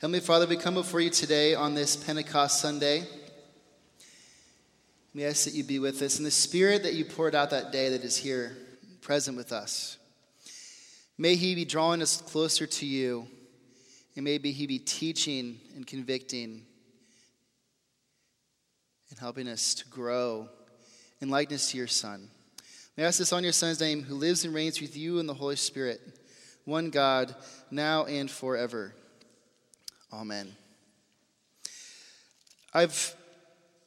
Heavenly Father, we come before you today on this Pentecost Sunday. We ask that you be with us in the spirit that you poured out that day that is here, present with us. May he be drawing us closer to you, and maybe he be teaching and convicting and helping us to grow in likeness to your Son. We ask this on your Son's name, who lives and reigns with you in the Holy Spirit, one God, now and forever. Amen. I've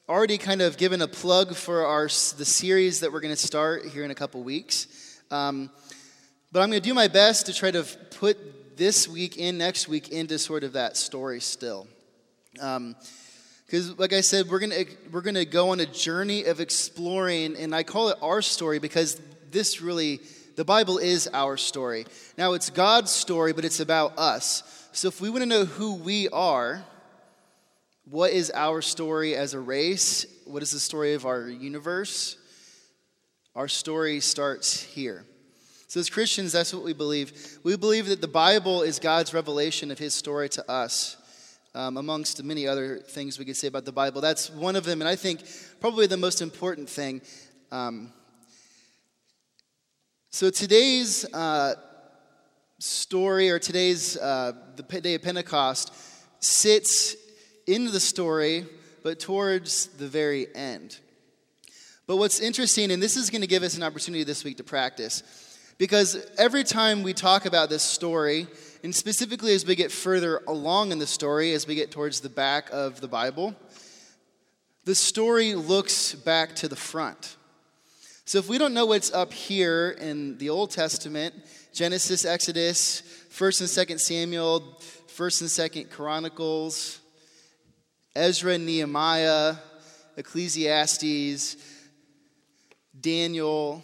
already kind of given a plug for our the series that we're going to start here in a couple weeks, um, but I'm going to do my best to try to put this week and next week into sort of that story still. Because, um, like I said, we're gonna we're gonna go on a journey of exploring, and I call it our story because this really the Bible is our story. Now it's God's story, but it's about us. So, if we want to know who we are, what is our story as a race? What is the story of our universe? Our story starts here. So, as Christians, that's what we believe. We believe that the Bible is God's revelation of His story to us, um, amongst many other things we could say about the Bible. That's one of them, and I think probably the most important thing. Um, so, today's. Uh, story or today's uh, the day of Pentecost sits in the story, but towards the very end. But what's interesting, and this is going to give us an opportunity this week to practice, because every time we talk about this story, and specifically as we get further along in the story, as we get towards the back of the Bible, the story looks back to the front. So if we don't know what's up here in the Old Testament, Genesis, Exodus, 1st and 2nd Samuel, 1st and 2nd Chronicles, Ezra, Nehemiah, Ecclesiastes, Daniel,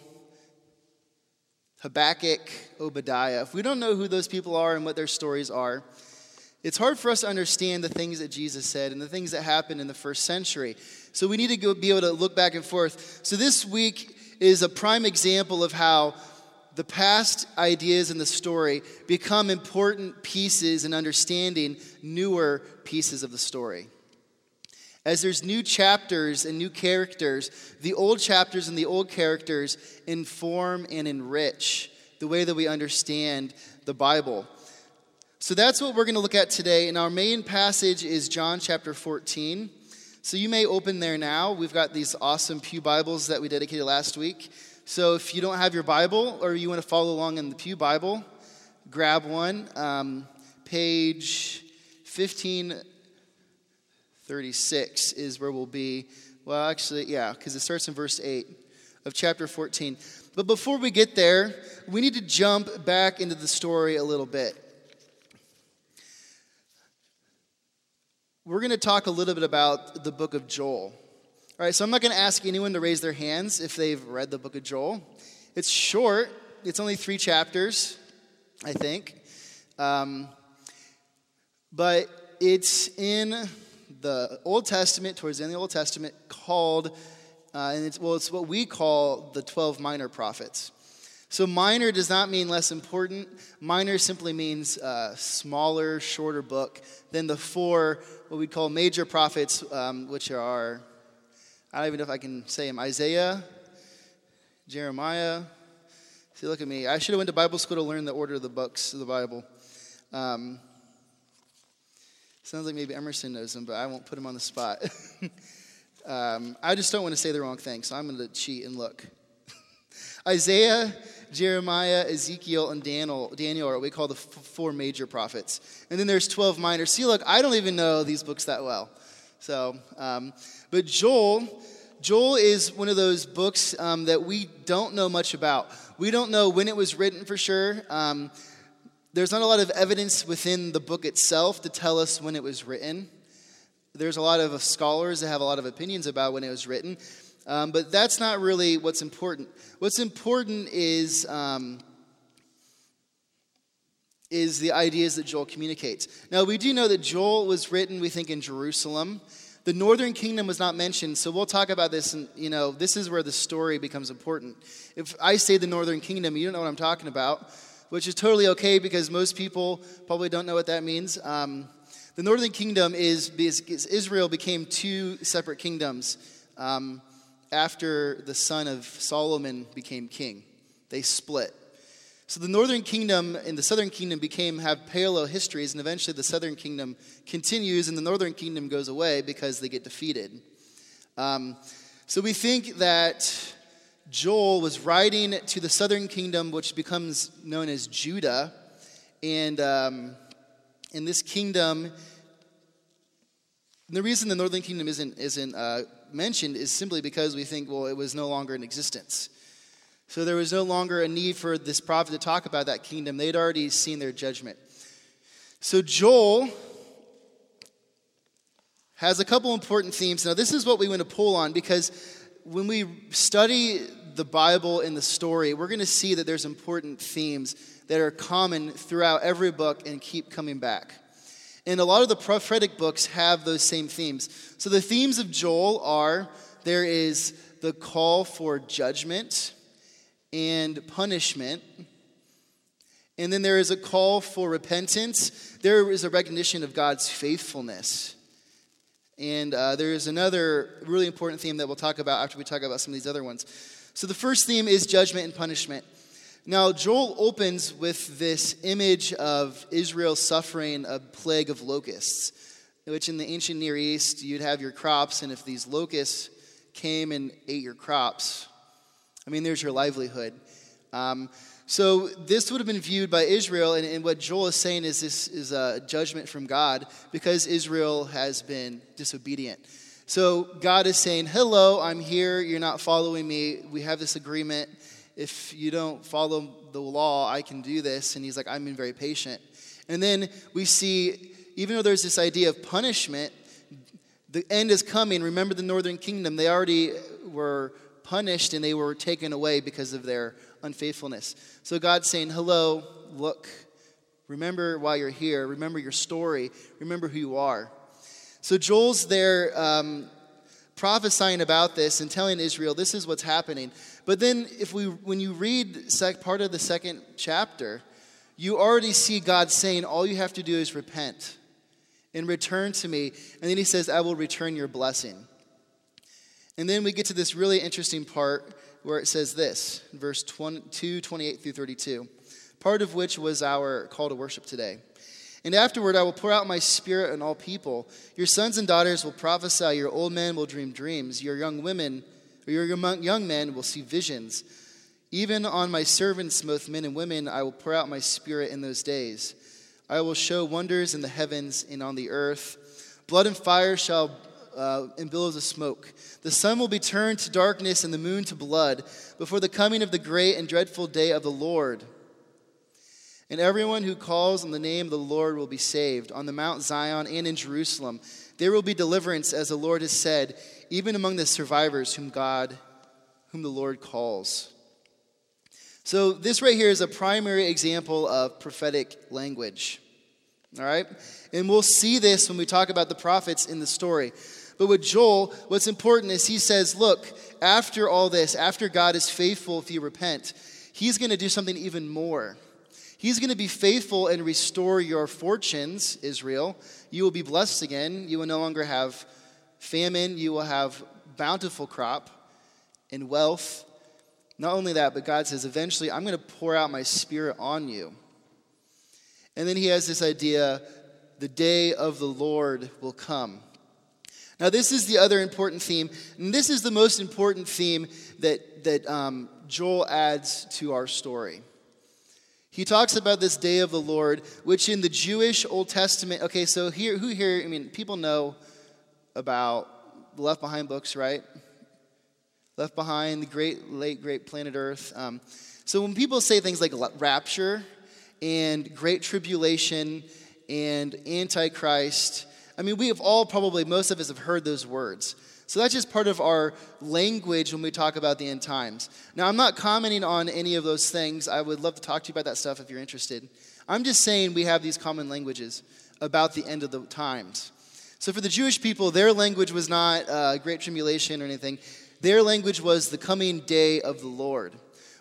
Habakkuk, Obadiah. If we don't know who those people are and what their stories are, it's hard for us to understand the things that Jesus said and the things that happened in the first century. So we need to be able to look back and forth. So this week is a prime example of how the past ideas in the story become important pieces in understanding newer pieces of the story. As there's new chapters and new characters, the old chapters and the old characters inform and enrich the way that we understand the Bible. So that's what we're going to look at today. And our main passage is John chapter 14. So you may open there now. We've got these awesome Pew Bibles that we dedicated last week. So if you don't have your Bible or you want to follow along in the Pew Bible, grab one. Um, page 1536 is where we'll be. Well, actually, yeah, because it starts in verse 8 of chapter 14. But before we get there, we need to jump back into the story a little bit. We're going to talk a little bit about the book of Joel. All right, so I'm not going to ask anyone to raise their hands if they've read the book of Joel. It's short, it's only three chapters, I think. Um, but it's in the Old Testament, towards the end of the Old Testament, called, uh, and it's, well, it's what we call the 12 minor prophets. So, minor does not mean less important. Minor simply means a smaller, shorter book than the four, what we call major prophets, um, which are I don't even know if I can say them. Isaiah, Jeremiah. See, look at me. I should have went to Bible school to learn the order of the books of the Bible. Um, sounds like maybe Emerson knows them, but I won't put him on the spot. um, I just don't want to say the wrong thing, so I'm going to cheat and look. Isaiah, Jeremiah, Ezekiel, and Daniel, Daniel are what we call the f- four major prophets. And then there's 12 minor. See, look, I don't even know these books that well. So, um, but Joel, Joel is one of those books um, that we don't know much about. We don't know when it was written for sure. Um, there's not a lot of evidence within the book itself to tell us when it was written. There's a lot of scholars that have a lot of opinions about when it was written, um, but that's not really what's important. What's important is um, is the ideas that Joel communicates. Now, we do know that Joel was written, we think, in Jerusalem. The northern kingdom was not mentioned, so we'll talk about this. And, you know, this is where the story becomes important. If I say the northern kingdom, you don't know what I'm talking about, which is totally okay because most people probably don't know what that means. Um, the northern kingdom is, is Israel became two separate kingdoms um, after the son of Solomon became king. They split. So the northern kingdom and the southern kingdom became have parallel histories, and eventually the southern kingdom continues, and the northern kingdom goes away because they get defeated. Um, so we think that Joel was writing to the southern kingdom, which becomes known as Judah, and um, in this kingdom, the reason the northern kingdom isn't, isn't uh, mentioned is simply because we think, well, it was no longer in existence. So there was no longer a need for this prophet to talk about that kingdom. They'd already seen their judgment. So Joel has a couple important themes. Now, this is what we want to pull on because when we study the Bible and the story, we're going to see that there's important themes that are common throughout every book and keep coming back. And a lot of the prophetic books have those same themes. So the themes of Joel are there is the call for judgment and punishment. And then there is a call for repentance. There is a recognition of God's faithfulness. And uh, there is another really important theme that we'll talk about after we talk about some of these other ones. So the first theme is judgment and punishment. Now, Joel opens with this image of Israel suffering a plague of locusts, which in the ancient Near East, you'd have your crops, and if these locusts came and ate your crops, I mean, there's your livelihood. Um, so this would have been viewed by Israel, and, and, what Joel is saying is this is a judgment from God because Israel has been disobedient. So God is saying, Hello, I'm here. You're not following me. We have this agreement if you don't follow the law, I can do this. And he's like, I'm being very patient. And then we see, even though there's this idea of punishment, the end is coming. Remember the northern kingdom, they already were punished and they were taken away because of their unfaithfulness. So God's saying, Hello, look, remember why you're here, remember your story, remember who you are. So Joel's there um, prophesying about this and telling Israel, this is what's happening. But then, if we, when you read sec, part of the second chapter, you already see God saying, all you have to do is repent and return to me. And then he says, I will return your blessing. And then we get to this really interesting part where it says this, verse 22, 28 through 32, part of which was our call to worship today. And afterward, I will pour out my spirit on all people. Your sons and daughters will prophesy. Your old men will dream dreams. Your young women, or your young men, will see visions. Even on my servants, both men and women, I will pour out my spirit in those days. I will show wonders in the heavens and on the earth. Blood and fire shall uh, and billows of smoke. The sun will be turned to darkness and the moon to blood before the coming of the great and dreadful day of the Lord. And everyone who calls on the name of the Lord will be saved. On the Mount Zion and in Jerusalem, there will be deliverance, as the Lord has said, even among the survivors whom God, whom the Lord calls. So, this right here is a primary example of prophetic language. All right? And we'll see this when we talk about the prophets in the story. But with Joel, what's important is he says, look, after all this, after God is faithful if you repent, he's going to do something even more. He's going to be faithful and restore your fortunes, Israel. You will be blessed again. You will no longer have famine. You will have bountiful crop and wealth. Not only that, but God says, eventually, I'm going to pour out my spirit on you. And then he has this idea the day of the Lord will come. Now, this is the other important theme, and this is the most important theme that, that um, Joel adds to our story. He talks about this day of the Lord, which in the Jewish Old Testament, okay, so here, who here, I mean, people know about the Left Behind books, right? Left Behind, the great, late, great planet Earth. Um, so when people say things like rapture and great tribulation and antichrist, I mean, we have all probably, most of us have heard those words. So that's just part of our language when we talk about the end times. Now, I'm not commenting on any of those things. I would love to talk to you about that stuff if you're interested. I'm just saying we have these common languages about the end of the times. So for the Jewish people, their language was not uh, great tribulation or anything. Their language was the coming day of the Lord.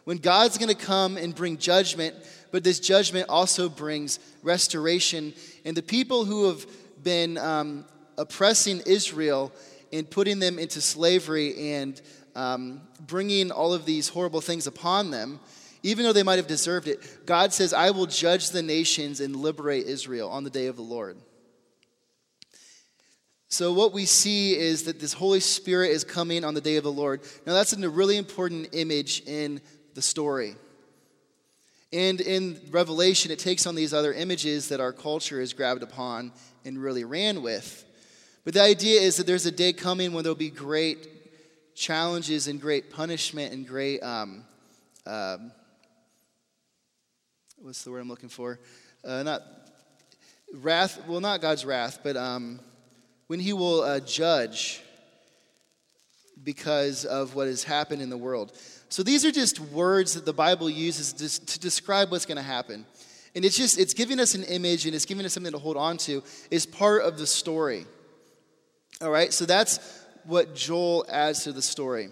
When God's going to come and bring judgment, but this judgment also brings restoration. And the people who have been um, oppressing Israel and putting them into slavery and um, bringing all of these horrible things upon them, even though they might have deserved it, God says, I will judge the nations and liberate Israel on the day of the Lord. So, what we see is that this Holy Spirit is coming on the day of the Lord. Now, that's a really important image in the story. And in Revelation, it takes on these other images that our culture has grabbed upon and really ran with. But the idea is that there's a day coming when there'll be great challenges and great punishment and great, um, um, what's the word I'm looking for? Uh, not wrath, well, not God's wrath, but um, when He will uh, judge because of what has happened in the world. So these are just words that the Bible uses to describe what's going to happen. And it's just, it's giving us an image and it's giving us something to hold on to, is part of the story. All right, so that's what Joel adds to the story.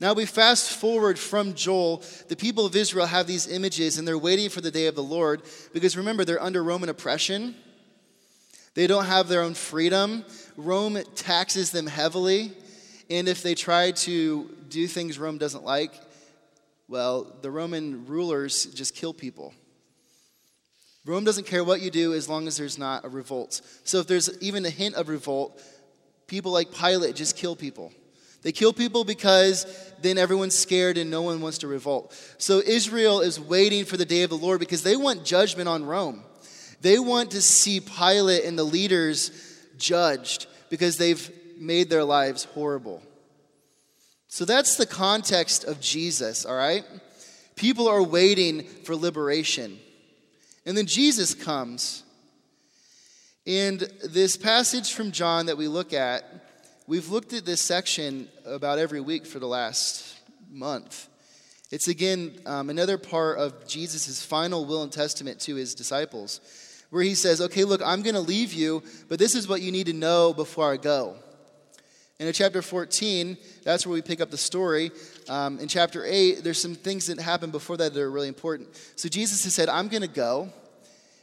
Now we fast forward from Joel. The people of Israel have these images and they're waiting for the day of the Lord because remember, they're under Roman oppression. They don't have their own freedom. Rome taxes them heavily. And if they try to do things Rome doesn't like, well, the Roman rulers just kill people. Rome doesn't care what you do as long as there's not a revolt. So if there's even a hint of revolt, people like Pilate just kill people. They kill people because then everyone's scared and no one wants to revolt. So Israel is waiting for the day of the Lord because they want judgment on Rome. They want to see Pilate and the leaders judged because they've made their lives horrible. So that's the context of Jesus, all right? People are waiting for liberation. And then Jesus comes. And this passage from John that we look at, we've looked at this section about every week for the last month. It's again um, another part of Jesus' final will and testament to his disciples, where he says, Okay, look, I'm going to leave you, but this is what you need to know before I go. In chapter 14, that's where we pick up the story. Um, in chapter 8, there's some things that happen before that that are really important. So Jesus has said, I'm going to go.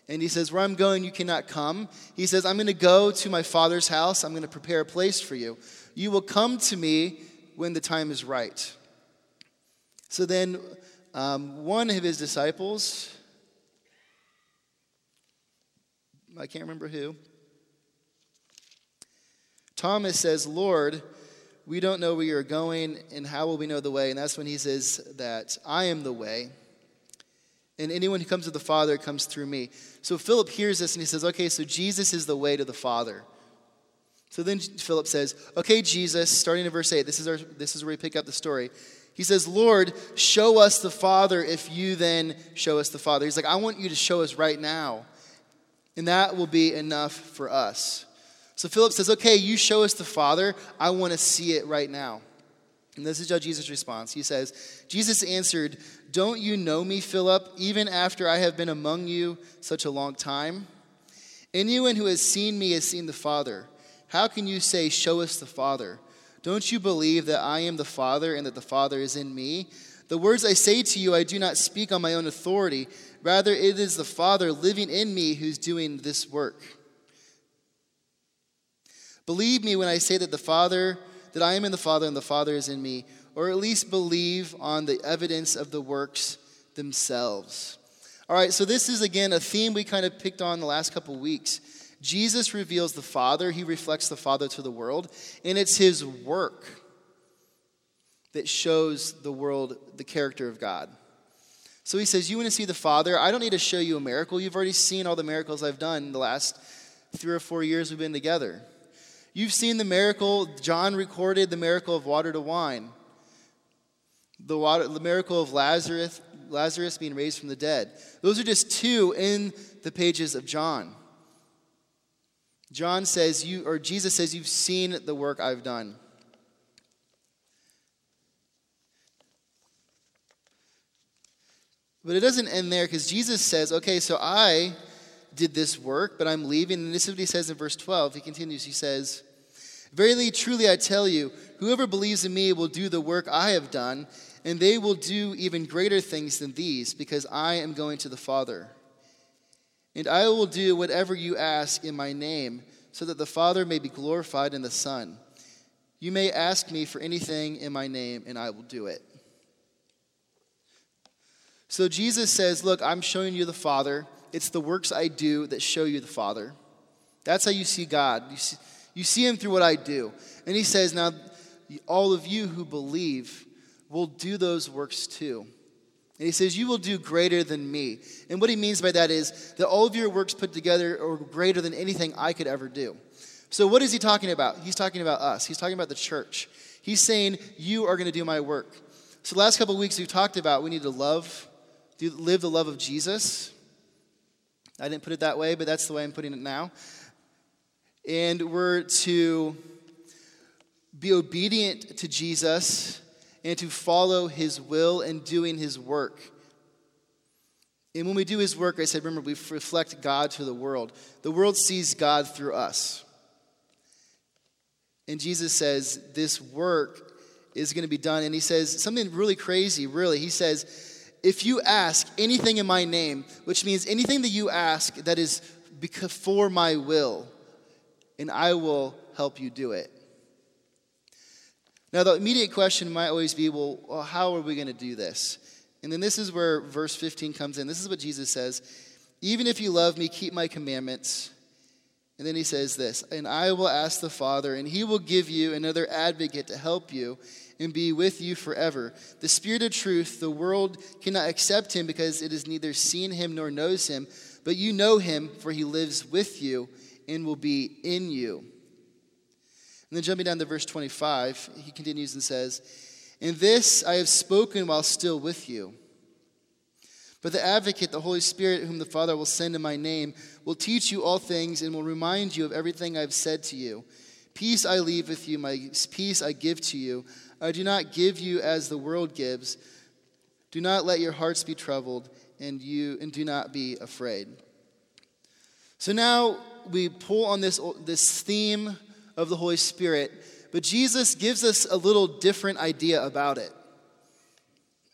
And he says, Where I'm going, you cannot come. He says, I'm going to go to my father's house. I'm going to prepare a place for you. You will come to me when the time is right. So then, um, one of his disciples, I can't remember who, Thomas says, Lord, we don't know where you're going, and how will we know the way? And that's when he says that I am the way. And anyone who comes to the Father comes through me. So Philip hears this and he says, Okay, so Jesus is the way to the Father. So then Philip says, Okay, Jesus, starting in verse 8, this is, our, this is where we pick up the story. He says, Lord, show us the Father if you then show us the Father. He's like, I want you to show us right now. And that will be enough for us. So Philip says, Okay, you show us the Father. I want to see it right now. And this is how Jesus responds. He says, Jesus answered, Don't you know me, Philip, even after I have been among you such a long time? Anyone who has seen me has seen the Father. How can you say, Show us the Father? Don't you believe that I am the Father and that the Father is in me? The words I say to you, I do not speak on my own authority. Rather, it is the Father living in me who's doing this work. Believe me when I say that the Father, that I am in the Father and the Father is in me, or at least believe on the evidence of the works themselves. All right, so this is again a theme we kind of picked on the last couple weeks. Jesus reveals the Father, he reflects the Father to the world, and it's his work that shows the world the character of God. So he says, You want to see the Father? I don't need to show you a miracle. You've already seen all the miracles I've done in the last three or four years we've been together. You've seen the miracle, John recorded the miracle of water to wine, the, water, the miracle of Lazarus, Lazarus being raised from the dead. Those are just two in the pages of John. John says, you, or Jesus says, You've seen the work I've done. But it doesn't end there because Jesus says, Okay, so I did this work, but I'm leaving. And this is what he says in verse 12. He continues, he says, Verily, truly, I tell you, whoever believes in me will do the work I have done, and they will do even greater things than these, because I am going to the Father. And I will do whatever you ask in my name, so that the Father may be glorified in the Son. You may ask me for anything in my name, and I will do it. So Jesus says, Look, I'm showing you the Father. It's the works I do that show you the Father. That's how you see God. You see, you see Him through what I do. And He says, Now, all of you who believe will do those works too. And he says, You will do greater than me. And what he means by that is that all of your works put together are greater than anything I could ever do. So, what is he talking about? He's talking about us, he's talking about the church. He's saying, You are going to do my work. So, the last couple weeks we've talked about we need to love, live the love of Jesus. I didn't put it that way, but that's the way I'm putting it now. And we're to be obedient to Jesus and to follow his will and doing his work. And when we do his work, I said, remember, we reflect God to the world. The world sees God through us. And Jesus says, this work is going to be done. And he says something really crazy, really. He says, if you ask anything in my name, which means anything that you ask that is for my will, and I will help you do it. Now, the immediate question might always be well, well how are we going to do this? And then this is where verse 15 comes in. This is what Jesus says Even if you love me, keep my commandments. And then he says this And I will ask the Father, and he will give you another advocate to help you and be with you forever. The Spirit of truth, the world cannot accept him because it has neither seen him nor knows him, but you know him, for he lives with you and will be in you. And then jumping down to verse 25, he continues and says, In this I have spoken while still with you. But the advocate, the Holy Spirit, whom the Father will send in my name, will teach you all things and will remind you of everything I've said to you. Peace I leave with you, my peace I give to you. I do not give you as the world gives. Do not let your hearts be troubled, and you and do not be afraid. So now we pull on this, this theme of the Holy Spirit, but Jesus gives us a little different idea about it.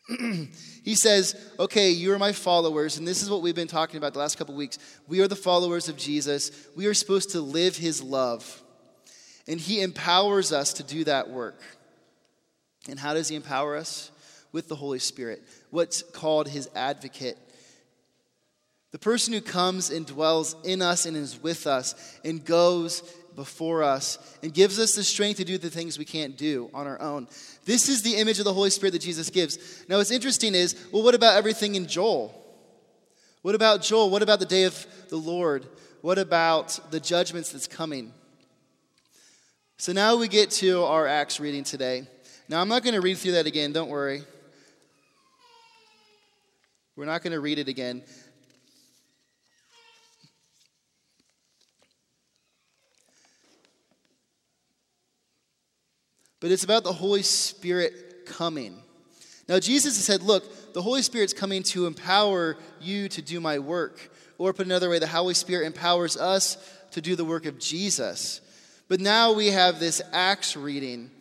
he says, Okay, you are my followers, and this is what we've been talking about the last couple weeks. We are the followers of Jesus. We are supposed to live his love, and he empowers us to do that work. And how does he empower us? With the Holy Spirit, what's called his advocate. The person who comes and dwells in us and is with us and goes before us and gives us the strength to do the things we can't do on our own. This is the image of the Holy Spirit that Jesus gives. Now, what's interesting is well, what about everything in Joel? What about Joel? What about the day of the Lord? What about the judgments that's coming? So now we get to our Acts reading today. Now, I'm not going to read through that again, don't worry. We're not going to read it again. but it's about the Holy Spirit coming. Now, Jesus said, Look, the Holy Spirit's coming to empower you to do my work. Or, put another way, the Holy Spirit empowers us to do the work of Jesus. But now we have this Acts reading.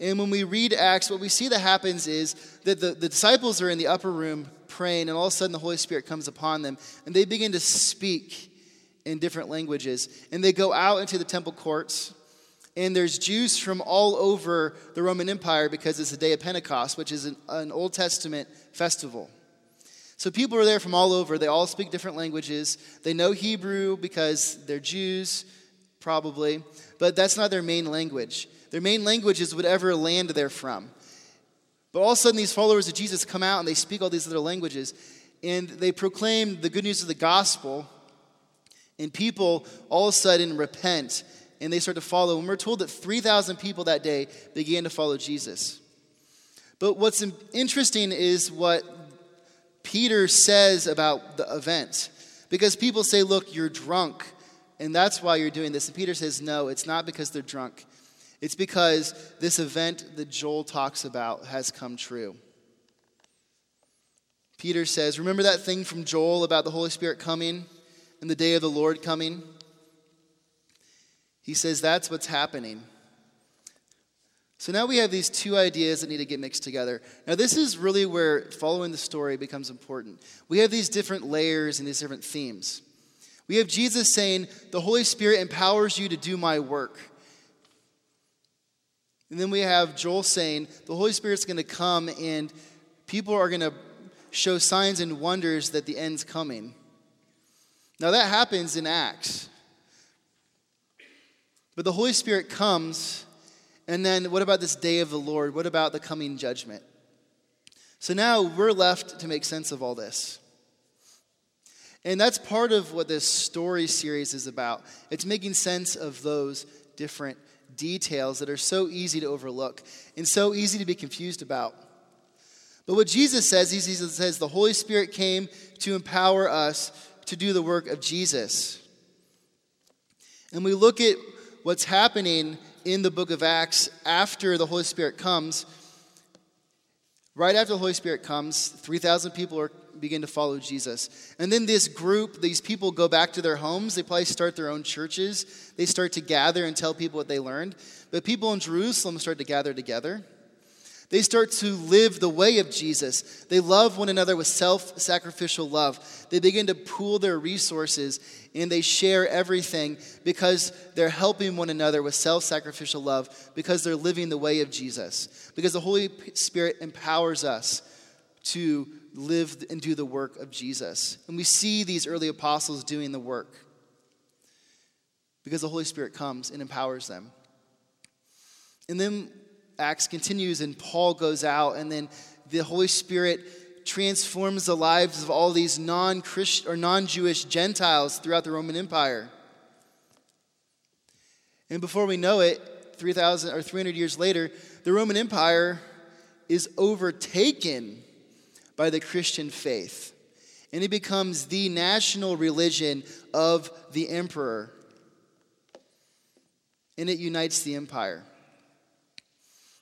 And when we read Acts, what we see that happens is that the, the disciples are in the upper room praying, and all of a sudden the Holy Spirit comes upon them, and they begin to speak in different languages. And they go out into the temple courts and there's Jews from all over the Roman Empire because it's the day of Pentecost, which is an, an, Old Testament festival. So people are there from all over. They all speak different languages. They know Hebrew because they're Jews, probably, but that's not their main language. Their main language is whatever land they're from. But all of a sudden, these followers of Jesus come out and they speak all these other languages, and they proclaim the good news of the gospel, and people all of a sudden repent and they start to follow. And we're told that 3,000 people that day began to follow Jesus. But what's interesting is what Peter says about the event. Because people say, look, you're drunk, and that's why you're doing this. And Peter says, no, it's not because they're drunk. It's because this event that Joel talks about has come true. Peter says, Remember that thing from Joel about the Holy Spirit coming and the day of the Lord coming? He says that's what's happening. So now we have these two ideas that need to get mixed together. Now, this is really where following the story becomes important. We have these different layers and these different themes. We have Jesus saying, The Holy Spirit empowers you to do my work. And then we have Joel saying, The Holy Spirit's going to come and people are going to show signs and wonders that the end's coming. Now, that happens in Acts. But the Holy Spirit comes and then what about this day of the Lord? What about the coming judgment? So now we're left to make sense of all this. And that's part of what this story series is about. It's making sense of those different details that are so easy to overlook and so easy to be confused about. But what Jesus says, he says the Holy Spirit came to empower us to do the work of Jesus. And we look at what's happening in the book of Acts after the Holy Spirit comes. Right after the Holy Spirit comes, 3,000 people are, begin to follow Jesus. And then this group, these people go back to their homes. They probably start their own churches. They start to gather and tell people what they learned. But people in Jerusalem start to gather together. They start to live the way of Jesus. They love one another with self sacrificial love. They begin to pool their resources and they share everything because they're helping one another with self sacrificial love, because they're living the way of Jesus. Because the Holy Spirit empowers us to live and do the work of Jesus. And we see these early apostles doing the work because the Holy Spirit comes and empowers them. And then Acts continues and Paul goes out, and then the Holy Spirit transforms the lives of all these non Christian or non Jewish Gentiles throughout the Roman Empire. And before we know it, 3,000 or 300 years later, the Roman Empire is overtaken by the Christian faith. And it becomes the national religion of the emperor. And it unites the empire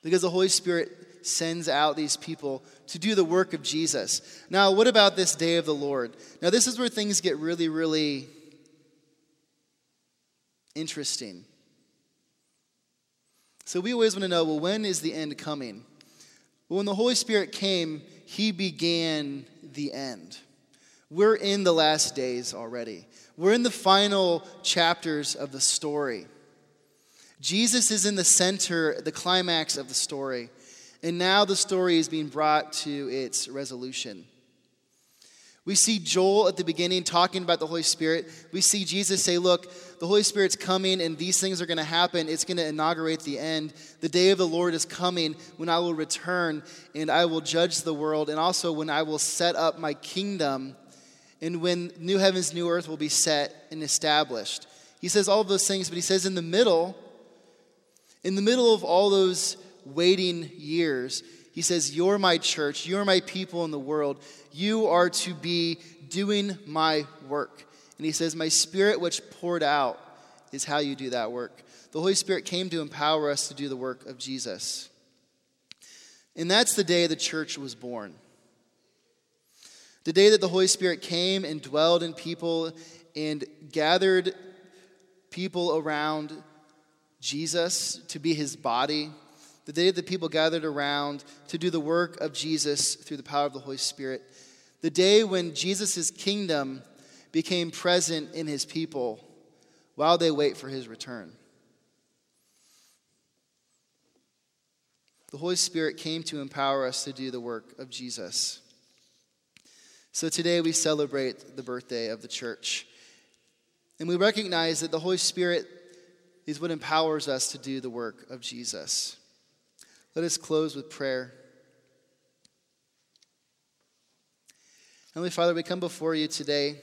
because the Holy Spirit sends out these people to do the work of Jesus. Now, what about this day of the Lord? Now, this is where things get really, really interesting. So, we always want to know well, when is the end coming? Well, when the Holy Spirit came, He began the end. We're in the last days already, we're in the final chapters of the story. Jesus is in the center, the climax of the story. And now the story is being brought to its resolution. We see Joel at the beginning talking about the Holy Spirit. We see Jesus say, Look, the Holy Spirit's coming and these things are going to happen. It's going to inaugurate the end. The day of the Lord is coming when I will return and I will judge the world, and also when I will set up my kingdom and when new heavens, new earth will be set and established. He says all those things, but he says in the middle, in the middle of all those waiting years, he says, You're my church, you're my people in the world. You are to be doing my work. And he says, My spirit, which poured out, is how you do that work. The Holy Spirit came to empower us to do the work of Jesus. And that's the day the church was born. The day that the Holy Spirit came and dwelled in people and gathered people around Jesus to be his body, the day that the people gathered around to do the work of Jesus through the power of the Holy Spirit, the day when Jesus' kingdom became present in his people while they wait for his return. The Holy Spirit came to empower us to do the work of Jesus. So today we celebrate the birthday of the church. And we recognize that the Holy Spirit is what empowers us to do the work of Jesus. Let us close with prayer. Heavenly Father, we come before you today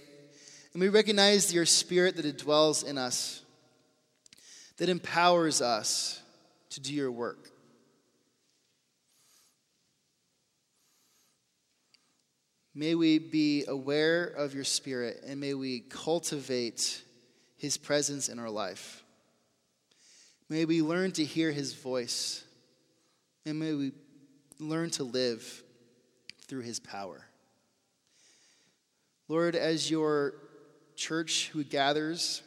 and we recognize your spirit that dwells in us, that empowers us to do your work. May we be aware of your spirit and may we cultivate his presence in our life. May we learn to hear his voice, and may we learn to live through his power. Lord, as your church who gathers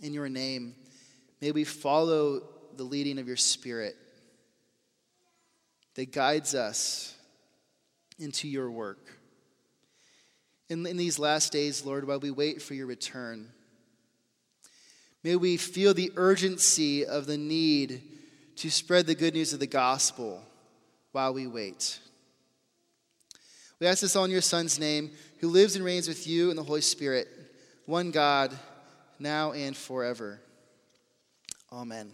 in your name, may we follow the leading of your spirit. that guides us into your work. In, in these last days, Lord, while we wait for your return, may we feel the urgency of the need to spread the good news of the gospel while we wait. We ask this all in your Son's name, who lives and reigns with you in the Holy Spirit, one God, now and forever. Amen.